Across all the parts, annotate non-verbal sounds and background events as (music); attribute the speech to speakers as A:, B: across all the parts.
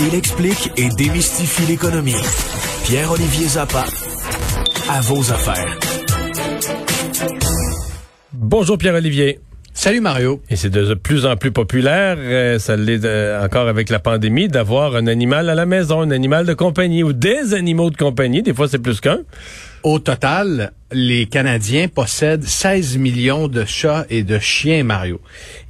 A: Il explique et démystifie l'économie. Pierre-Olivier Zappa, à vos affaires.
B: Bonjour Pierre-Olivier.
C: Salut Mario.
B: Et c'est de plus en plus populaire, euh, ça l'est euh, encore avec la pandémie, d'avoir un animal à la maison, un animal de compagnie ou des animaux de compagnie. Des fois, c'est plus qu'un.
C: Au total, les Canadiens possèdent 16 millions de chats et de chiens, Mario.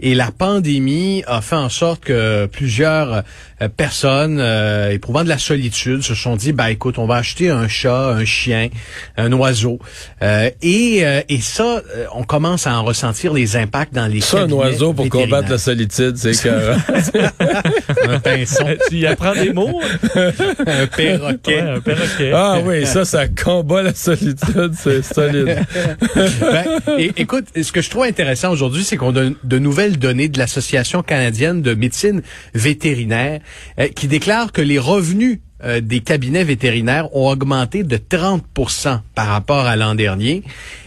C: Et la pandémie a fait en sorte que plusieurs euh, personnes euh, éprouvant de la solitude se sont dit, bah écoute, on va acheter un chat, un chien, un oiseau. Euh, et, et ça, on commence à en ressentir les impacts dans les
B: Ça, un oiseau pour combattre la solitude, c'est (laughs) que...
C: un pinson. (laughs)
B: tu y apprends des mots?
C: un perroquet.
B: un perroquet. Ah oui, ça, ça combat la solitude, c'est (laughs)
C: ben, écoute, ce que je trouve intéressant aujourd'hui, c'est qu'on a de nouvelles données de l'Association canadienne de médecine vétérinaire euh, qui déclare que les revenus euh, des cabinets vétérinaires ont augmenté de 30% par rapport à l'an dernier.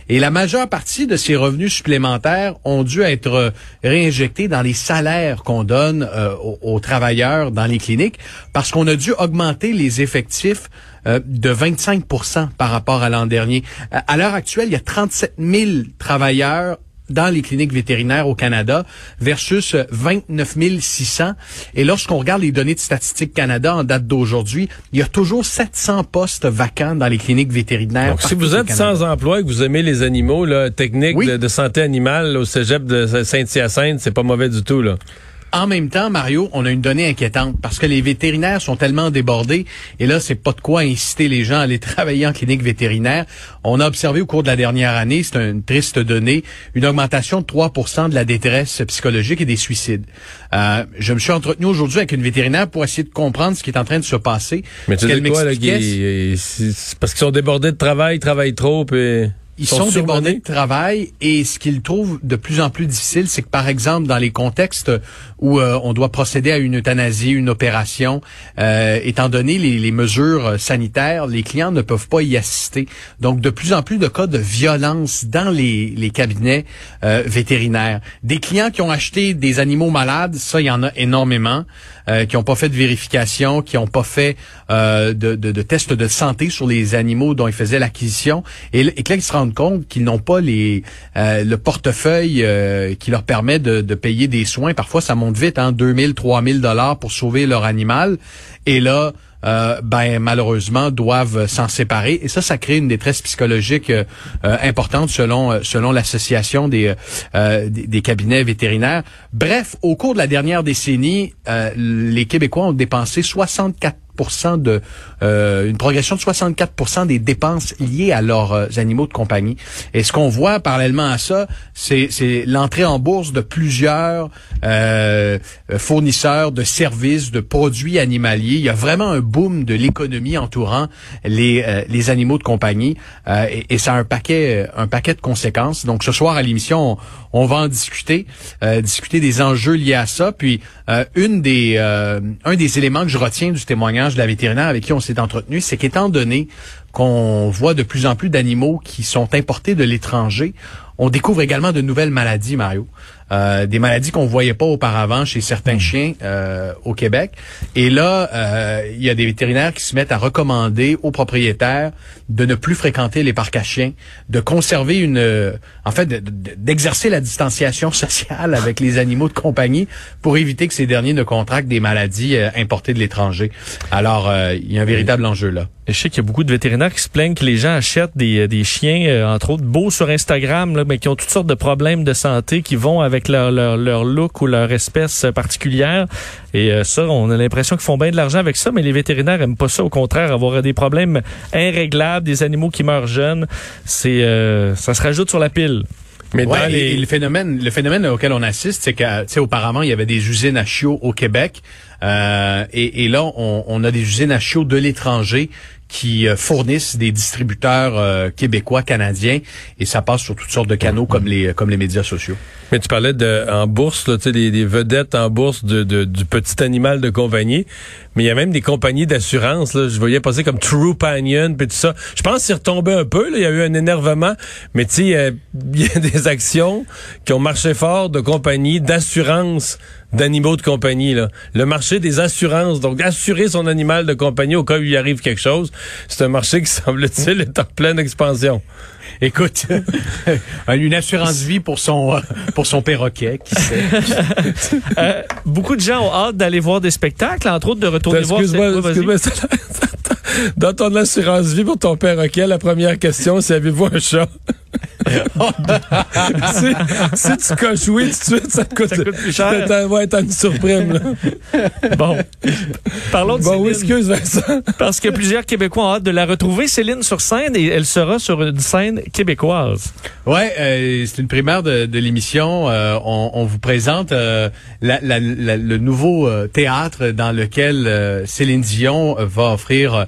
C: Et la majeure partie de ces revenus supplémentaires ont dû être réinjectés dans les salaires qu'on donne euh, aux, travailleurs dans les cliniques parce qu'on a dû augmenter les effectifs de 25% par rapport à l'an dernier. À l'heure actuelle, il y a 37 000 travailleurs dans les cliniques vétérinaires au Canada versus 29 600. Et lorsqu'on regarde les données de Statistique Canada en date d'aujourd'hui, il y a toujours 700 postes vacants dans les cliniques vétérinaires.
B: Donc, si vous êtes sans emploi et que vous aimez les animaux, là, technique de, de, santé animale au cégep de Saint-Hyacinthe, c'est pas mauvais du tout, là.
C: En même temps, Mario, on a une donnée inquiétante parce que les vétérinaires sont tellement débordés et là, c'est pas de quoi inciter les gens à aller (laughs) travailler en clinique vétérinaire. On a observé au cours de la dernière année, c'est une triste donnée, une augmentation de 3% de la détresse psychologique et des suicides. Euh, je me suis entretenu aujourd'hui avec une vétérinaire pour essayer de comprendre ce qui est en train de se passer.
B: Mais tu sais quoi, là, parce qu'ils sont débordés de travail, ils travaillent trop et...
C: Ils sont, débordés de travail et ce qu'ils trouvent de plus en plus difficile, c'est que par exemple dans les contextes où euh, on doit procéder à une euthanasie, une opération, euh, étant donné les, mesures sanitaires, les clients ne peuvent pas y assister. Donc de plus en plus de cas de violence dans les, les cabinets euh, vétérinaires. Des clients qui ont acheté des animaux malades, ça il y en a énormément, qui n'ont pas fait de vérification, qui n'ont pas fait de, de, de, tests de santé sur les animaux dont ils faisaient l'acquisition et, et que là ils se compte qu'ils n'ont pas les euh, le portefeuille euh, qui leur permet de, payer des soins. Parfois, ça monte vite, hein, 2000, 3000 dollars pour sauver leur animal. Et là, euh, ben malheureusement doivent s'en séparer et ça ça crée une détresse psychologique importante selon selon l'association des, des, cabinets vétérinaires. Bref, au cours de la dernière décennie, les Québécois ont dépensé 64 de euh, une progression de 64 des dépenses liées à leurs euh, animaux de compagnie. Et ce qu'on voit parallèlement à ça, c'est l'entrée en bourse de plusieurs euh, fournisseurs de services, de produits animaliers. Il y a vraiment un boom de l'économie entourant les les animaux de compagnie et, et, ça a un paquet un paquet de conséquences. Donc ce soir à l'émission, on, on, va en discuter, discuter des enjeux liés à ça. Puis une des un des éléments que je retiens du témoignage de la vétérinaire avec qui on s'est entretenu, c'est qu'étant donné qu'on voit de plus en plus d'animaux qui sont importés de l'étranger, on découvre également de nouvelles maladies, Mario. Euh, des maladies qu'on voyait pas auparavant chez certains hmm. chiens euh, au Québec. Et là, euh, il y a des vétérinaires qui se mettent à recommander aux propriétaires de ne plus fréquenter les parcs à chiens, de conserver une, en fait, d'exercer la distanciation (laughs) sociale avec les animaux de compagnie pour éviter que ces derniers ne contractent des maladies importées de l'étranger. Alors, il y a un véritable enjeu là.
B: Je sais qu'il y a beaucoup de vétérinaires qui se plaignent que les gens achètent des, des chiens, entre autres beaux sur Instagram, là, mais qui ont toutes sortes de problèmes de santé qui vont avec leur, leur, leur look ou leur espèce particulière. Et euh, ça, on a l'impression qu'ils font bien de l'argent avec ça, mais les vétérinaires aiment pas ça. Au contraire, avoir des problèmes irréglables, des animaux qui meurent jeunes, c'est euh, ça se rajoute sur la pile.
C: Mais le phénomène, le phénomène auquel on assiste, c'est que, tu sais, auparavant, il y avait des usines à chiots au Québec, euh, et, là, on, on, a des usines à chiots de l'étranger qui euh, fournissent des distributeurs euh, québécois, canadiens, et ça passe sur toutes sortes de canaux comme les comme les médias sociaux.
D: Mais tu parlais de en bourse, tu sais, des, vedettes en bourse de, du petit animal de compagnie, mais il y a même des compagnies d'assurance. Je voyais passer comme True Panion, puis tout ça. Je pense qu'il retombé un peu. Il y a eu un énervement, mais tu sais, (laughs) il y a des actions qui ont marché fort de compagnies d'assurance d'animaux de compagnie. Là. Le marché des assurances, donc assurer son animal de compagnie au cas où il arrive quelque chose, c'est un marché qui (laughs) semble-t-il est en pleine expansion.
C: Écoute, (laughs) une assurance vie pour son pour son perroquet, qui sait. (laughs)
B: Euh, beaucoup de gens ont hâte d'aller voir des spectacles, entre autres de retourner voir. Excuse-moi,
D: dans ton assurance vie pour ton perroquet, la première question, c'est avez-vous un chat? Si, tu coches oui tout de suite, ça coûte,
B: ça coûte plus cher.
D: Ouais, t'as une surprime. Là.
B: Bon. Parlons de
D: bon, Céline. Oui, excuse Vincent.
B: Parce que plusieurs Québécois ont hâte de la retrouver, Céline, sur scène, et elle sera sur une scène québécoise.
C: Ouais, euh, c'est une primaire de, de l'émission. Euh, on, on, vous présente euh, la, la, le nouveau euh, théâtre dans lequel euh, Céline Dion va offrir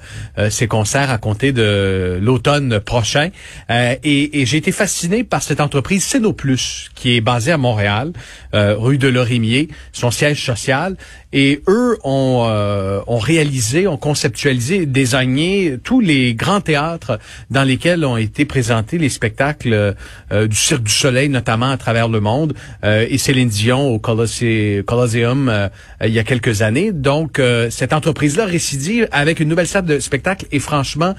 C: ses concerts à compter de l'automne prochain. et, et j'ai été fasciné par cette entreprise Cénoplus, qui est basée à Montréal, rue de Lorimier, son siège social. Et eux ont, euh, ont réalisé, ont conceptualisé, désigné tous les grands théâtres dans lesquels ont été présentés les spectacles euh, du Cirque du Soleil, notamment à travers le monde, euh, et Céline Dion au Colosseum il y a quelques années. Donc, cette entreprise-là récidive avec une nouvelle salle de spectacle et franchement,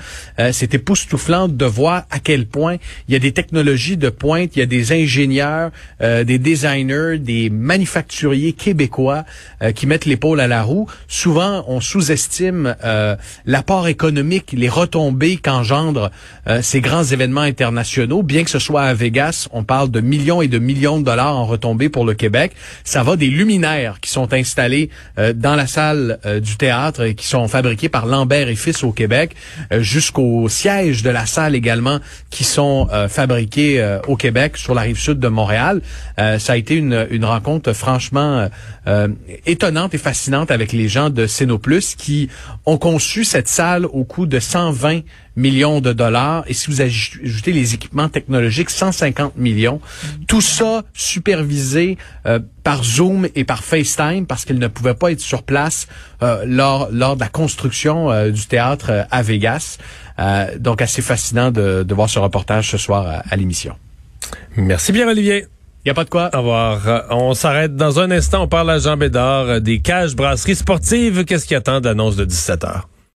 C: c'est époustouflant de voir à quel point il y a des technologies de pointe, il y a des ingénieurs, des designers, des manufacturiers québécois qui mettent l'épaule à la roue. Souvent, on sous-estime euh, l'apport économique, les retombées qu'engendrent euh, ces grands événements internationaux. Bien que ce soit à Vegas, on parle de millions et de millions de dollars en retombées pour le Québec. Ça va des luminaires qui sont installés euh, dans la salle du théâtre et qui sont fabriqués par Lambert et Fils au Québec, jusqu'aux sièges de la salle également qui sont fabriqués au Québec sur la rive sud de Montréal. ça a été une rencontre franchement étonnante fascinante avec les gens de Cénoplus qui ont conçu cette salle au coût de 120 millions de dollars. Et si vous ajoutez les équipements technologiques, 150 millions. Tout ça supervisé euh, par Zoom et par FaceTime parce qu'ils ne pouvaient pas être sur place euh, lors, lors de la construction euh, du théâtre à Vegas. donc assez fascinant de, de, voir ce reportage ce soir à l'émission.
D: Merci bien, Olivier.
C: Il n'y a pas de quoi.
D: Au revoir. On s'arrête dans un instant. On parle à Jean Bédard euh, des cages brasseries sportives. Qu'est-ce qui attend d'annonce de 17 heures?